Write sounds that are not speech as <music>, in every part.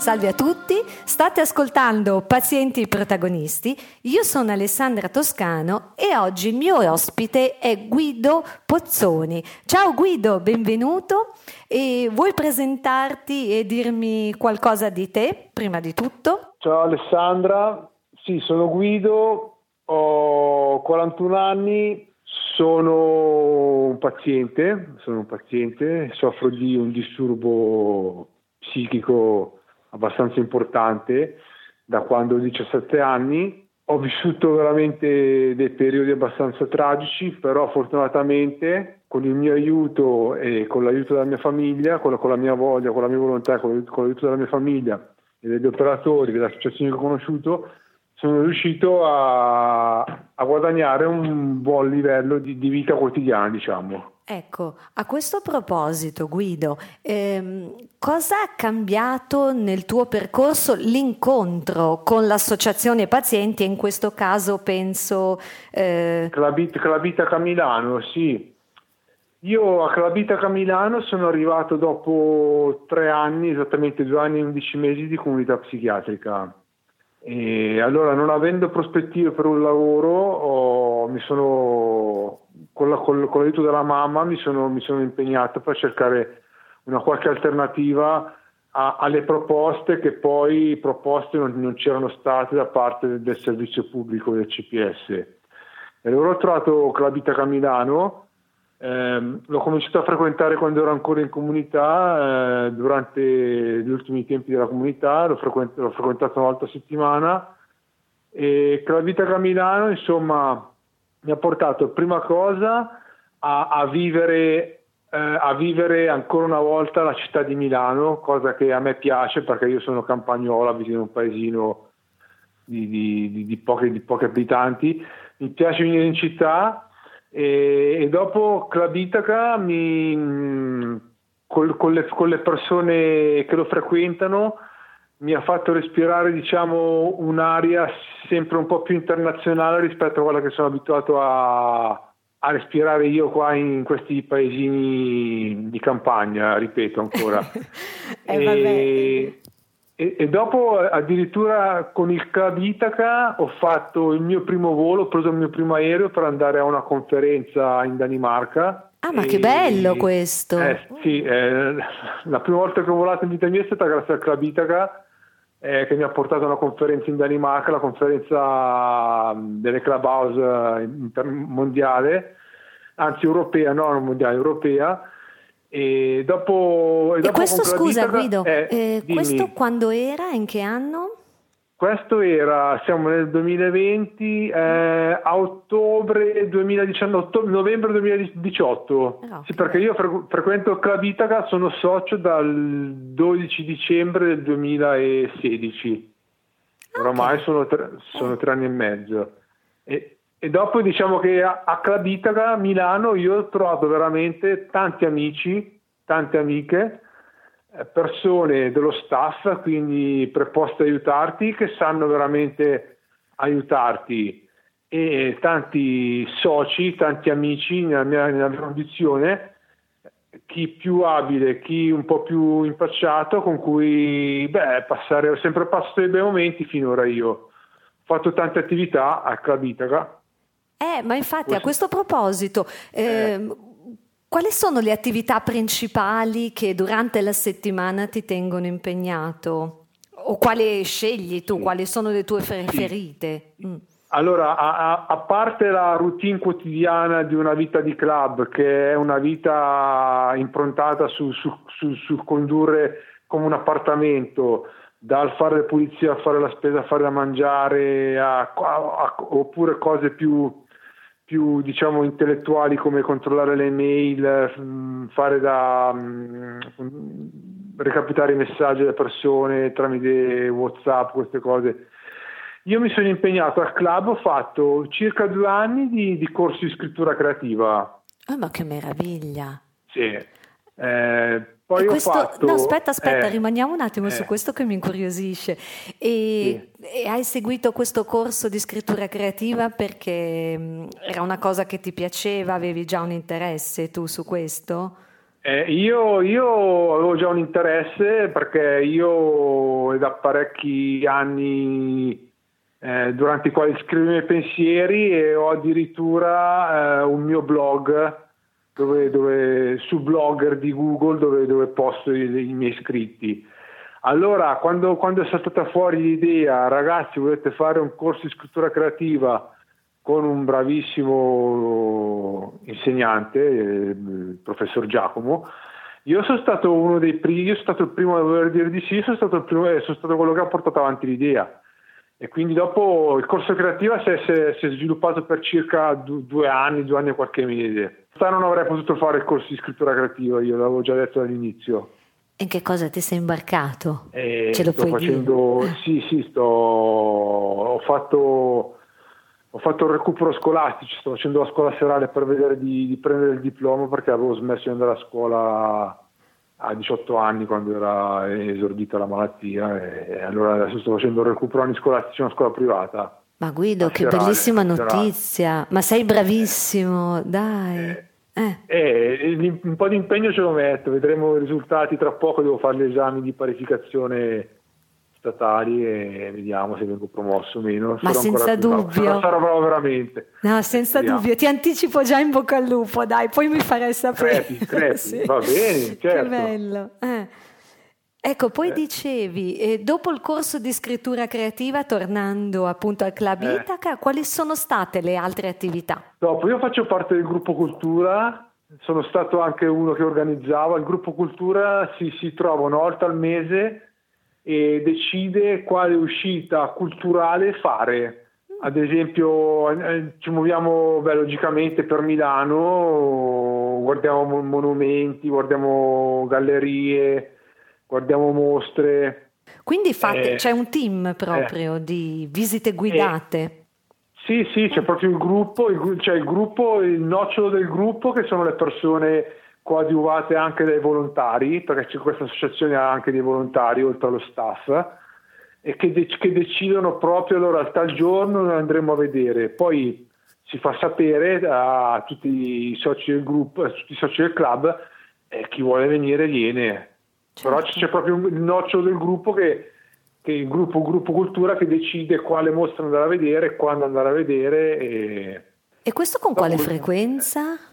Salve a tutti, state ascoltando Pazienti protagonisti. Io sono Alessandra Toscano e oggi il mio ospite è Guido Pozzoni. Ciao Guido, benvenuto. E vuoi presentarti e dirmi qualcosa di te, prima di tutto? Ciao Alessandra, sì, sono Guido, ho 41 anni, sono un paziente, sono un paziente, soffro di un disturbo psichico abbastanza importante da quando ho 17 anni. Ho vissuto veramente dei periodi abbastanza tragici, però fortunatamente con il mio aiuto e con l'aiuto della mia famiglia, con la, con la mia voglia, con la mia volontà, con, con l'aiuto della mia famiglia e degli operatori, delle associazioni che ho conosciuto, sono riuscito a, a guadagnare un buon livello di, di vita quotidiana, diciamo. Ecco, a questo proposito, Guido, ehm, cosa ha cambiato nel tuo percorso l'incontro con l'associazione pazienti e in questo caso penso... Eh... Clabit, Clabitaca Milano, sì. Io a Clabitaca Milano sono arrivato dopo tre anni, esattamente due anni e undici mesi di comunità psichiatrica. E allora, non avendo prospettive per un lavoro, ho, mi sono con, la, con, l'aiuto della mamma mi sono, mi sono, impegnato per cercare una qualche alternativa a, alle proposte che poi proposte non, non, c'erano state da parte del, servizio pubblico del CPS. E allora ho trovato Clabitaca Milano, ehm, l'ho cominciato a frequentare quando ero ancora in comunità, eh, durante gli ultimi tempi della comunità, l'ho, frequent- l'ho frequentato una volta a settimana e Clabitaca Milano insomma mi ha portato prima cosa a, a, vivere, eh, a vivere ancora una volta la città di Milano, cosa che a me piace perché io sono campagnola, abito in un paesino di, di, di, di pochi, pochi, abitanti, mi piace venire in città e, e dopo Club Itaca mi, col, con, le, con le persone che lo frequentano mi ha fatto respirare diciamo, un'aria sempre un po' più internazionale rispetto a quella che sono abituato a, a respirare io qua in questi paesini di campagna, ripeto ancora. <laughs> eh, e, e, dopo addirittura con il Club Itaca ho fatto il mio primo volo, ho preso il mio primo aereo per andare a una conferenza in Danimarca. Ah, ma e, che bello questo! Eh, sì, eh, la prima volta che ho volato in vita mia è stata grazie al Club Itaca eh, che mi ha portato a una conferenza in Danimarca, la conferenza delle clubhouse eh, mondiale, anzi europea, no, non mondiale, europea. E dopo, e dopo questo scusa Guido, eh, eh, questo quando era? In che anno? Questo era, siamo nel 2020, eh, a ottobre 2019, novembre 2018. Oh, ah, sì, perché io fre- frequento Club Itaca, sono socio dal 12 dicembre del 2016. Ah, Ormai okay. sono, tre, sono tre, anni e mezzo. E, e dopo diciamo che a, a Club Itaca Milano io ho trovato veramente tanti amici, tante amiche persone dello staff, quindi preposte a aiutarti, che sanno veramente aiutarti e tanti soci, tanti amici nella mia, nella mia condizione, chi più abile, chi un po' più impacciato, con cui beh, passare, ho sempre passato dei bei momenti finora io. Ho fatto tante attività a Club Itaca. Eh, ma infatti a questo proposito, eh, eh quali sono le attività principali che durante la settimana ti tengono impegnato? O quale scegli tu? Quali sono le tue preferite? Mm. Allora, a, a, parte la routine quotidiana di una vita di club, che è una vita improntata sul su, su, su condurre come un appartamento, dal fare le pulizie a fare la spesa, a fare da mangiare, a, a, oppure cose più più diciamo intellettuali come controllare le mail, mm, fare da um, recapitare i messaggi delle persone tramite Whatsapp, queste cose. Io mi sono impegnato al club, ho fatto circa due anni di, di corsi di scrittura creativa. Oh, ma che meraviglia! Sì. Eh, poi questo, fatto, no, aspetta, aspetta, eh, rimaniamo un attimo eh, su questo che mi incuriosisce. E, sì. e, hai seguito questo corso di scrittura creativa perché era una cosa che ti piaceva, avevi già un interesse tu su questo? Eh, io, io, avevo già un interesse perché io da parecchi anni eh, durante i quali scrivo i miei pensieri e ho addirittura eh, un mio blog dove, dove, su blogger di Google dove, dove posto i, i, miei scritti. Allora, quando, quando è saltata fuori l'idea, ragazzi, volete fare un corso di scrittura creativa con un bravissimo insegnante, il professor Giacomo. Io sono stato uno dei primi, io sono stato il primo a dover dire di sì, sono stato, primo, sono stato quello che ha portato avanti l'idea. E quindi dopo il corso creativo si è, si è sviluppato per circa due anni, due anni e qualche mese. Non avrei potuto fare il corso di scrittura creativa, io l'avevo già detto all'inizio. In che cosa ti sei imbarcato? Eh, Ce lo puoi facendo, dire? <laughs> Sì, sì, sto, ho fatto ho fatto il recupero scolastico, sto facendo la scuola serale per vedere di, di, prendere il diploma perché avevo smesso di andare a scuola a 18 anni quando era esordita la malattia e, allora adesso sto facendo il recupero anni scolastici in una scuola privata. Ma Guido, che serale, bellissima notizia, ma sei bravissimo, dai. Eh, eh. Eh, un po' di impegno ce lo metto, vedremo i risultati tra poco, devo fare gli esami di parificazione statali e vediamo se vengo promosso o meno. Ma senza dubbio. Bravo. <laughs> Sarò bravo veramente. No, senza vediamo. dubbio. Ti anticipo già in bocca al lupo, dai, poi mi farai sapere. Crepi, crepi. <laughs> sì. va bene, certo. Che bello. Eh. Ecco, poi eh. dicevi, eh, dopo il corso di scrittura creativa, tornando appunto al Club eh. Itaca, quali sono state le altre attività? Dopo, io faccio parte del gruppo Cultura, sono stato anche uno che organizzava. Il gruppo Cultura si, si trova una volta al mese e decide quale uscita culturale fare. Ad esempio, eh, ci muoviamo beh, logicamente per Milano, guardiamo monumenti, guardiamo gallerie, guardiamo mostre. Quindi fate, eh, c'è un team proprio eh, di visite guidate. Eh, sì, sì, c'è proprio il gruppo, il, c'è il gruppo, il nocciolo del gruppo che sono le persone coadiuvate anche dai volontari, perché questa associazione ha anche dei volontari oltre allo staff, e che, de- che decidono proprio allora tal giorno noi andremo a vedere. Poi si fa sapere a tutti i soci del gruppo, a tutti i soci del club, eh, chi vuole venire viene. Certo. Però c'è proprio il nocciolo del gruppo che, che il gruppo, gruppo cultura che decide quale mostra andare a vedere, quando andare a vedere. E, e questo con quale frequenza?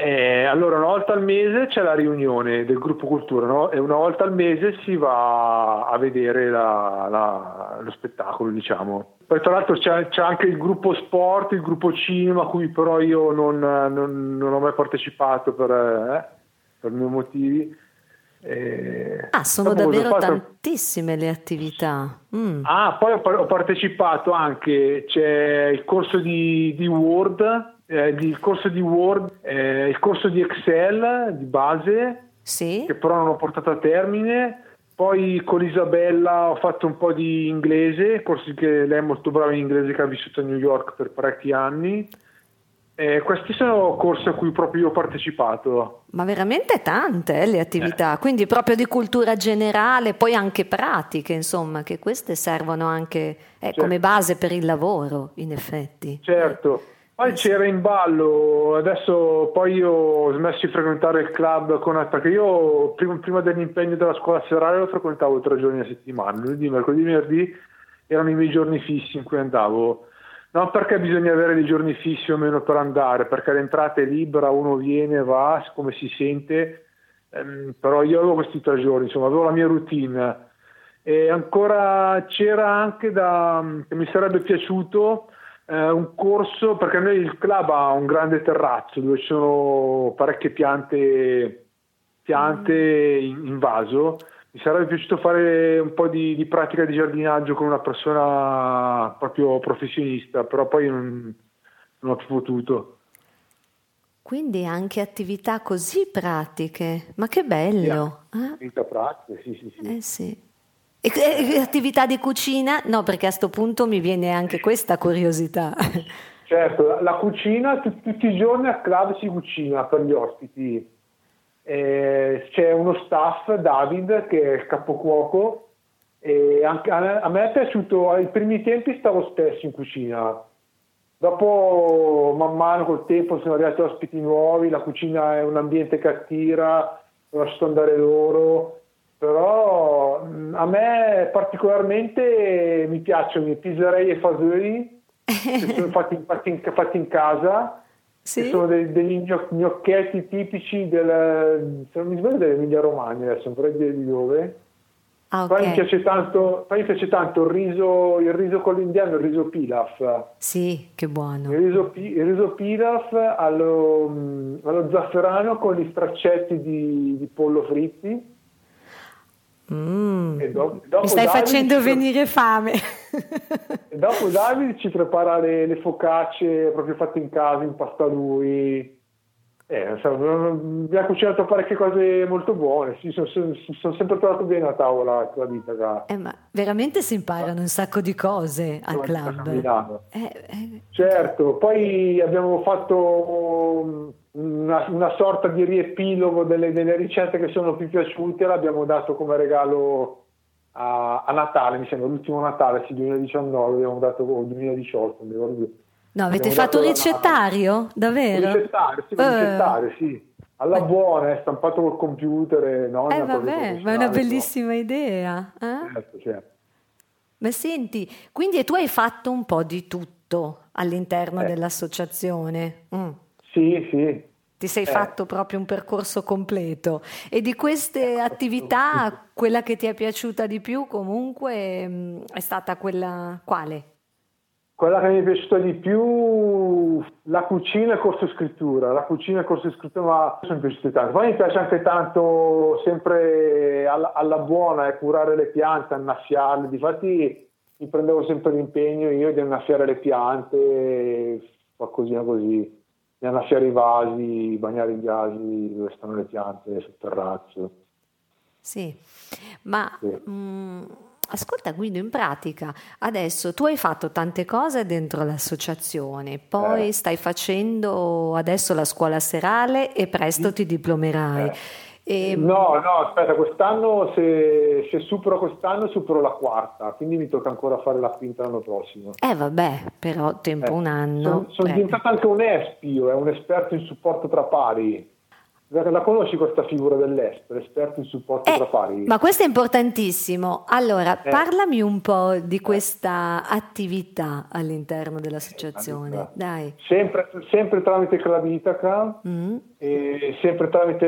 Eh, allora, una volta al mese c'è la riunione del gruppo cultura no? e una volta al mese si va a vedere la, la, lo spettacolo, diciamo. Poi, tra l'altro, c'è, c'è, anche il gruppo sport, il gruppo cinema, a cui però io non, non, non ho mai partecipato per, eh, per miei motivi. Eh, ah, sono davvero fatto... tantissime le attività. Mm. Ah, poi ho, ho, partecipato anche, c'è il corso di, di Word eh, il corso di Word, eh, il corso di Excel di base, sì. che però non ho portato a termine. Poi con Isabella ho fatto un po' di inglese, corsi che lei è molto brava in inglese, che ha vissuto a New York per parecchi anni. Eh, questi sono corsi a cui proprio io ho partecipato. Ma veramente tante eh, le attività, eh. quindi proprio di cultura generale, poi anche pratiche, insomma, che queste servono anche eh, certo. come base per il lavoro, in effetti. Certo. Poi c'era in ballo, adesso poi io ho smesso di frequentare il club con, perché io prima, prima dell'impegno della scuola serale lo frequentavo tre giorni a settimana, lunedì, mercoledì, venerdì erano i miei giorni fissi in cui andavo. Non perché bisogna avere dei giorni fissi o meno per andare, perché l'entrata è libera, uno viene, va come si sente, ehm, però io avevo questi tre giorni, insomma, avevo la mia routine. E ancora c'era anche da, che mi sarebbe piaciuto eh, un corso perché noi il club ha un grande terrazzo dove ci sono parecchie piante, piante in, in, vaso. Mi sarebbe piaciuto fare un po' di, di, pratica di giardinaggio con una persona proprio professionista, però poi non, non ho più potuto. Quindi anche attività così pratiche, ma che bello! Sì, eh? Attività pratiche, sì, sì, sì. Eh sì. Attività di cucina? No, perché a questo punto mi viene anche questa curiosità. Certo, la cucina, t- tutti i giorni a club si cucina per gli ospiti. Eh, c'è uno staff, David, che è il capocuoco, e anche, a, a me è piaciuto, ai primi tempi stavo spesso in cucina, dopo man mano col tempo sono arrivati ospiti nuovi, la cucina è un ambiente che attira, lascio andare loro, però a me particolarmente mi piacciono i pizzerei e fagioli che <laughs> sono fatti, fatti, fatti in casa sì. sono dei, degli gnocchetti tipici del, se non mi sbaglio dell'Emilia Romagna, adesso non vorrei dire di dove. Ah, okay. poi, mi piace tanto, poi mi piace tanto il riso, il riso con l'indiano, il riso pilaf. Sì, che buono. Il riso, il riso pilaf allo, allo, zafferano con gli straccetti di, di pollo fritti Mm. Dopo Mi stai Davide facendo venire fame. e dopo Davide ci prepara le, le, focacce proprio fatte in casa, in pasta lui. Eh, so, mi ha cucinato parecchie cose molto buone. Sì, sono, sono, sono, sempre trovato bene a tavola con la vita. Eh, ma veramente si imparano un sacco di cose al club. Eh, eh, certo, poi abbiamo fatto una, una, sorta di riepilogo delle, delle, ricette che sono più piaciute, l'abbiamo dato come regalo a, a Natale, mi sembra l'ultimo Natale, sì, 2019, abbiamo dato oh, 2018, mi ricordo. No, avete fatto un ricettario? Davvero? Ricettario, sì, uh. ricettario, sì. Alla buona, è stampato col computer. No, eh vabbè, ma è una bellissima no. idea. Eh? Certo, certo. Ma senti, quindi tu hai fatto un po' di tutto all'interno eh. dell'associazione? Mm. Sì, sì. Ti sei eh. fatto proprio un percorso completo e di queste eh, attività quella che ti è piaciuta di più comunque mm, è stata quella quale? Quella che mi è piaciuta di più, la cucina e corso scrittura. La cucina e corso scrittura ma sono piaciute tanto. Poi mi piace anche tanto, sempre alla, alla buona, è curare le piante, annaffiarle. Difatti mi prendevo sempre l'impegno io di annaffiare le piante, qualcosina così di annaffiare i vasi, bagnare i vasi dove stanno le piante sul terrazzo. Sì, ma sì. Mh, mm, ascolta Guido, in pratica adesso tu hai fatto tante cose dentro l'associazione, poi eh. stai facendo adesso la scuola serale e presto ti diplomerai. Eh e... No, no, aspetta, quest'anno se, se, supero quest'anno supero la quarta, quindi mi tocca ancora fare la quinta l'anno prossimo. Eh vabbè, però tempo eh, un anno. Sono, sono eh. diventato anche un espio, è un esperto in supporto tra pari. La conosci questa figura dell'ESP, esperto in supporto eh, tra pari? Ma questo è importantissimo. Allora, eh. parlami un po' di questa attività all'interno dell'associazione. Eh, Dai. Sempre, sempre, tramite Club Itaca, mm. sempre tramite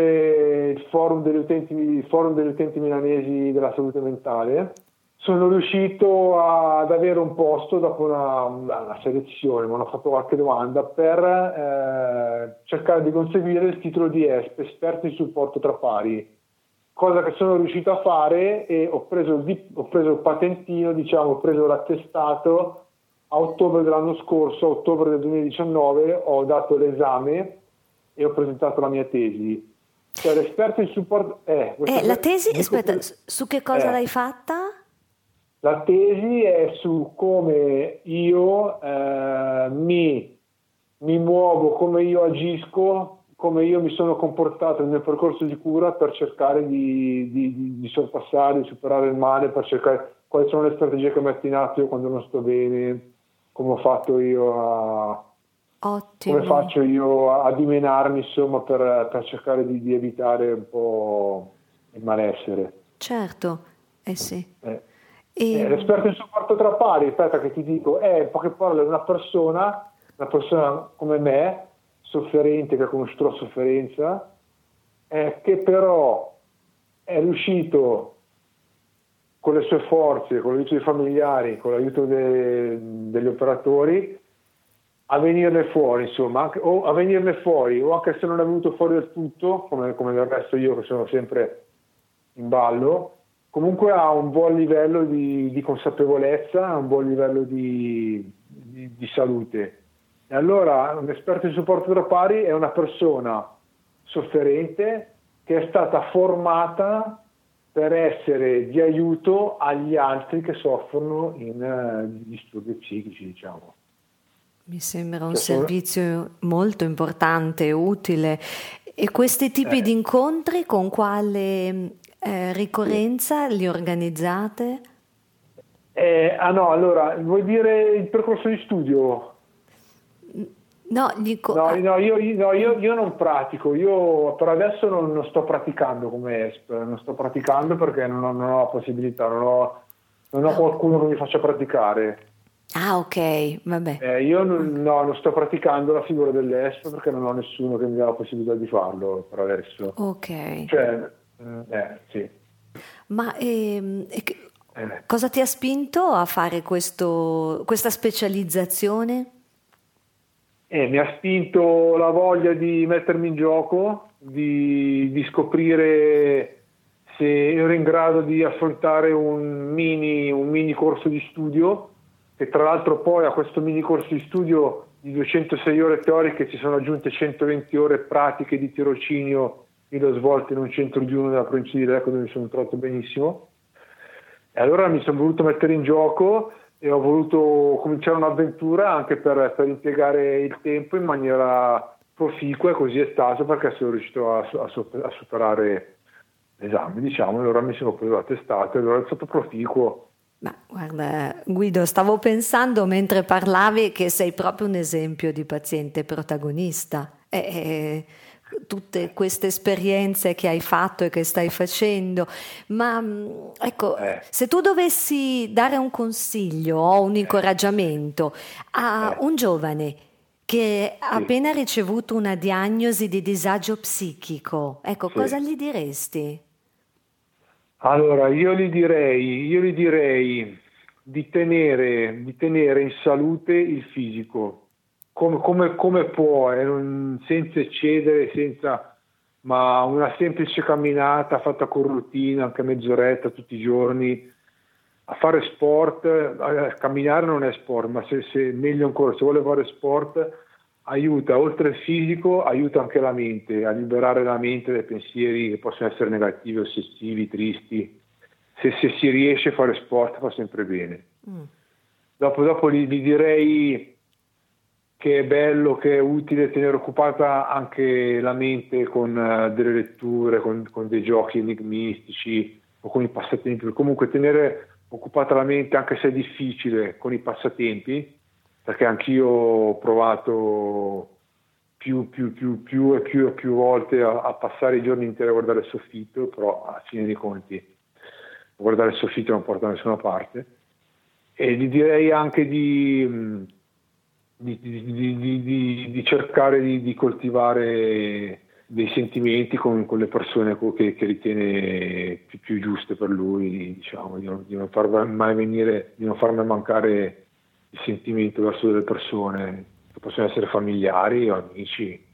il forum degli, utenti, il forum degli utenti milanesi della salute mentale sono riuscito ad avere un posto dopo una, una selezione, mi hanno fatto qualche domanda per eh, cercare di conseguire il titolo di ESP, esperto in supporto tra pari, cosa che sono riuscito a fare e ho preso, ho preso il patentino, diciamo, ho preso l'attestato a ottobre dell'anno scorso, a ottobre del 2019, ho dato l'esame e ho presentato la mia tesi. Cioè, l'esperto in supporto... Eh, eh la tesi, aspetta, su che cosa eh, l'hai fatta? La tesi è su come io eh, mi, mi, muovo, come io agisco, come io mi sono comportato nel mio percorso di cura per cercare di, di, di sorpassare, di superare il male, per cercare quali sono le strategie che metto in atto io quando non sto bene, come ho fatto io a, Ottimo. come faccio io a, dimenarmi insomma per, per cercare di, di, evitare un po' il malessere. Certo, eh sì. Eh. E... Eh, l'esperto in supporto tra pari, aspetta che ti dico, è in poche parole una persona, una persona come me, sofferente, che ha conosciuto la sofferenza, eh, che però è riuscito con le sue forze, con l'aiuto dei familiari, con l'aiuto de, degli operatori, a venirne fuori, insomma, anche, o a venirne fuori, o anche se non è venuto fuori del tutto, come, come del resto io che sono sempre in ballo, comunque ha un buon livello di, di consapevolezza, un buon livello di, di, di, salute. E allora un esperto in supporto tra pari è una persona sofferente che è stata formata per essere di aiuto agli altri che soffrono in uh, disturbi psichici, diciamo. Mi sembra un cioè, servizio molto importante e utile. E questi tipi eh. di incontri con quale eh, ricorrenza li organizzate? Eh, ah no, allora, vuoi dire il percorso di studio? No, dico... no, no, io, no io, io, non pratico, io per adesso non, non, sto praticando come ESP, non sto praticando perché non ho, non ho la possibilità, non ho, non ho qualcuno che mi faccia praticare. Ah, ok, vabbè. Eh, io non, no, non sto praticando la figura dell'ESP perché non ho nessuno che mi dà la possibilità di farlo per adesso. Ok. Cioè, eh, sì. Ma ehm, eh. cosa ti ha spinto a fare questo, questa specializzazione? Eh, mi ha spinto la voglia di mettermi in gioco, di, di, scoprire se ero in grado di affrontare un mini, un mini corso di studio, e tra l'altro poi a questo mini corso di studio di 206 ore teoriche ci sono aggiunte 120 ore pratiche di tirocinio io l'ho svolto in un centro di uno della provincia di Lecco dove mi sono trovato benissimo. E allora mi sono voluto mettere in gioco e ho voluto cominciare un'avventura anche per, per impiegare il tempo in maniera proficua e così è stato perché sono riuscito a, a, a superare l'esame, diciamo, e allora mi sono preso la testata e allora è stato proficuo. Ma guarda, Guido, stavo pensando mentre parlavi che sei proprio un esempio di paziente protagonista. E tutte queste esperienze che hai fatto e che stai facendo, ma mm, ecco, eh. se tu dovessi dare un consiglio o un incoraggiamento a eh. un giovane che ha sì. appena ricevuto una diagnosi di disagio psichico, ecco, sì. cosa gli diresti? Allora, io gli direi, io gli direi di, tenere, di tenere in salute il fisico, come, come, come può, eh, non, senza eccedere, senza, ma una semplice camminata fatta con routine, anche mezz'oretta tutti i giorni, a fare sport, a camminare non è sport, ma se, se, meglio ancora, se vuole fare sport, aiuta, oltre il fisico, aiuta anche la mente, a liberare la mente dai pensieri che possono essere negativi, ossessivi, tristi. Se, se si riesce a fare sport fa sempre bene. Mm. Dopo, dopo gli, gli direi che è bello, che è utile tenere occupata anche la mente con uh, delle letture, con, con, dei giochi enigmistici o con i passatempi, comunque tenere occupata la mente anche se è difficile con i passatempi, perché anch'io ho provato più, più, più, più e più e più volte a, a, passare i giorni interi a guardare il soffitto, però a fine dei conti guardare il soffitto non porta da nessuna parte. E gli direi anche di di, di, di, di cercare di, coltivare dei sentimenti con, con le persone che, che ritiene più, più, giuste per lui, diciamo, di, non, non far mai venire, di non far mai mancare il sentimento verso delle persone, che possono essere familiari o amici.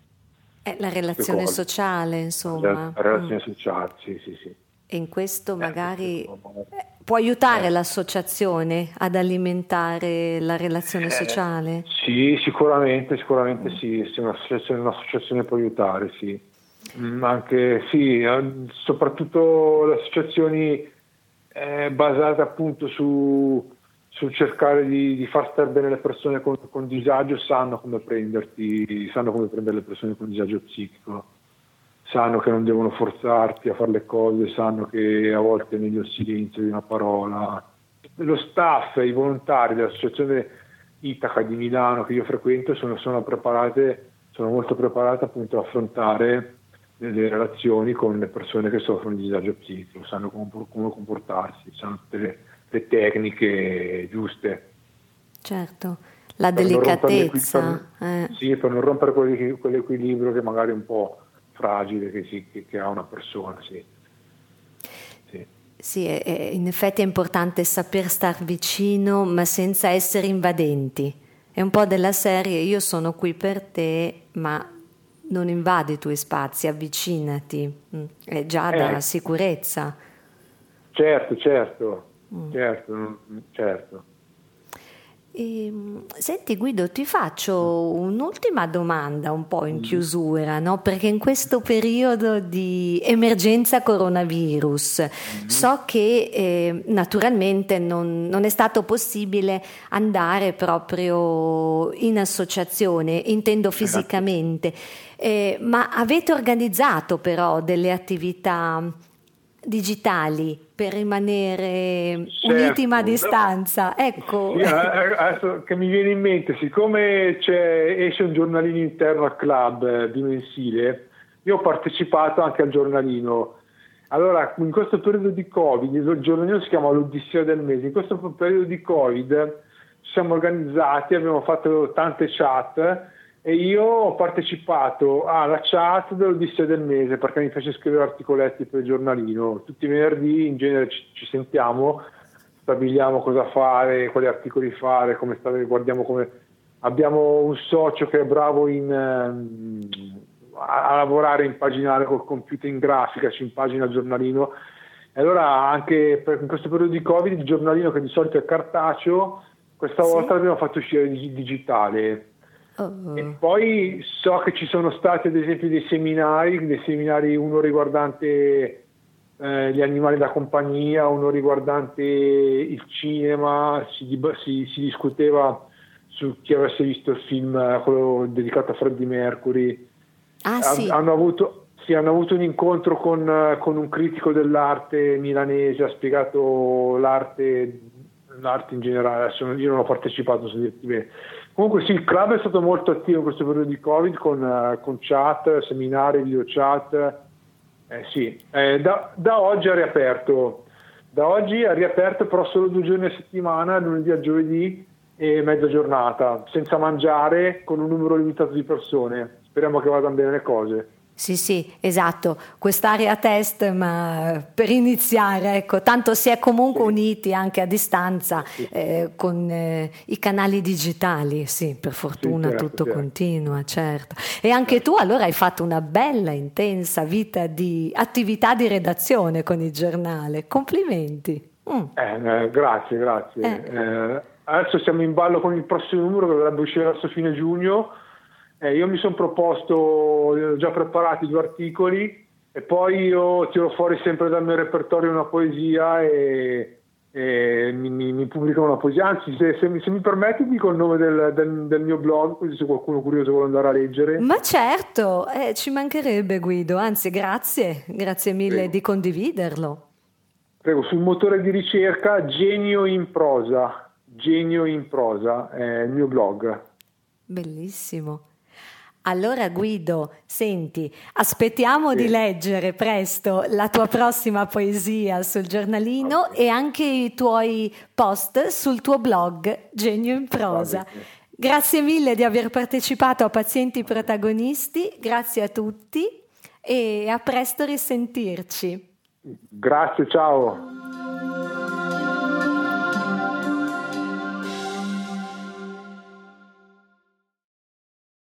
È la relazione sociale, insomma. La, la relazione mm. sociale, sì, sì, sì. E in questo eh, magari eh, può aiutare eh. l'associazione ad alimentare la relazione sociale? Sì, sicuramente, sicuramente mm. sì, sì un'associazione, un'associazione, può aiutare, sì. Mm, anche sì, soprattutto le associazioni eh, basate appunto su, su cercare di, di, far stare bene le persone con, con disagio sanno come prenderti, sanno come prendere le persone con disagio psichico sanno che non devono forzarti a fare le cose, sanno che a volte è meglio il silenzio di una parola. Lo staff e i volontari dell'associazione Itaca di Milano che io frequento sono, sono, preparate, sono molto preparate appunto a affrontare le relazioni con le persone che soffrono di disagio psichico, sanno come, come comportarsi, sanno tutte le, le tecniche giuste. Certo la delicatezza. Per, eh. Sì, per non rompere quell'equilibrio che magari un po' fragile che, si, che, che ha una persona. Sì. Sì. sì è, è, in effetti è importante saper star vicino ma senza essere invadenti. È un po' della serie io sono qui per te ma non invadi i tuoi spazi, avvicinati, mm. è già eh. da sicurezza. Certo, certo, mm. certo, certo. Ehm, senti Guido, ti faccio un'ultima domanda un po' in mm. chiusura, no? perché in questo periodo di emergenza coronavirus mm. so che eh, naturalmente non, non, è stato possibile andare proprio in associazione, intendo esatto. fisicamente, eh, ma avete organizzato però delle attività digitali per rimanere certo. uniti ma a distanza. Ecco. Sì, adesso che mi viene in mente, siccome esce un giornalino interno al club eh, di mensile, io ho partecipato anche al giornalino. Allora, in questo periodo di Covid, il giornalino si chiama l'Odissea del mese, in questo periodo di Covid ci siamo organizzati, abbiamo fatto tante chat e io ho partecipato alla chat dell'Odissea del mese perché mi piace scrivere articoletti per il giornalino. Tutti i venerdì in genere ci, ci sentiamo, stabiliamo cosa fare, quali articoli fare, come stare, guardiamo come... Abbiamo un socio che è bravo in, um, a, lavorare, in paginare col computer in grafica, ci impagina il giornalino. E allora anche per, in questo periodo di Covid il giornalino che di solito è cartaceo, questa sì. volta l'abbiamo fatto uscire digitale Oh. E poi so che ci sono stati ad esempio dei seminari, dei seminari uno riguardante eh, gli animali da compagnia, uno riguardante il cinema, si, si, si, discuteva su chi avesse visto il film, quello dedicato a Freddie Mercury. Ah, sì. hanno, avuto, sì, hanno avuto un incontro con, con, un critico dell'arte milanese, ha spiegato l'arte, l'arte in generale, adesso io non ho partecipato, se dirti bene Comunque sì, il club è stato molto attivo in questo periodo di Covid con, uh, con chat, seminari, video chat. Eh, sì, eh, da, da, oggi è riaperto. Da oggi è riaperto però solo due giorni a settimana, lunedì a giovedì e mezza giornata, senza mangiare, con un numero limitato di persone. Speriamo che vadano bene le cose. Sì, sì, esatto, quest'area test, ma per iniziare, ecco, tanto si è comunque uniti anche a distanza eh, con eh, i canali digitali, sì, per fortuna sì, certo, tutto certo. continua, certo. E anche tu allora hai fatto una bella, intensa vita di attività di redazione con il giornale, complimenti. Mm. Eh, eh grazie, grazie. Eh. Eh, adesso siamo in ballo con il prossimo numero che dovrebbe uscire verso fine giugno eh, io mi sono proposto, ho già preparati due articoli e poi io tiro fuori sempre dal mio repertorio una poesia e, e mi, mi, mi, pubblico una poesia. Anzi, se, se, mi, se mi, permetti, dico il nome del, del, del, mio blog, così se qualcuno curioso vuole andare a leggere. Ma certo, eh, ci mancherebbe Guido, anzi grazie, grazie mille Prego. di condividerlo. Prego, sul motore di ricerca Genio in prosa, Genio in prosa è il mio blog. Bellissimo. Allora Guido, senti, aspettiamo sì. di leggere presto la tua prossima poesia sul giornalino okay. e anche i tuoi post sul tuo blog Genio in prosa. Grazie mille di aver partecipato a Pazienti Protagonisti, grazie a tutti e a presto risentirci. Grazie, ciao.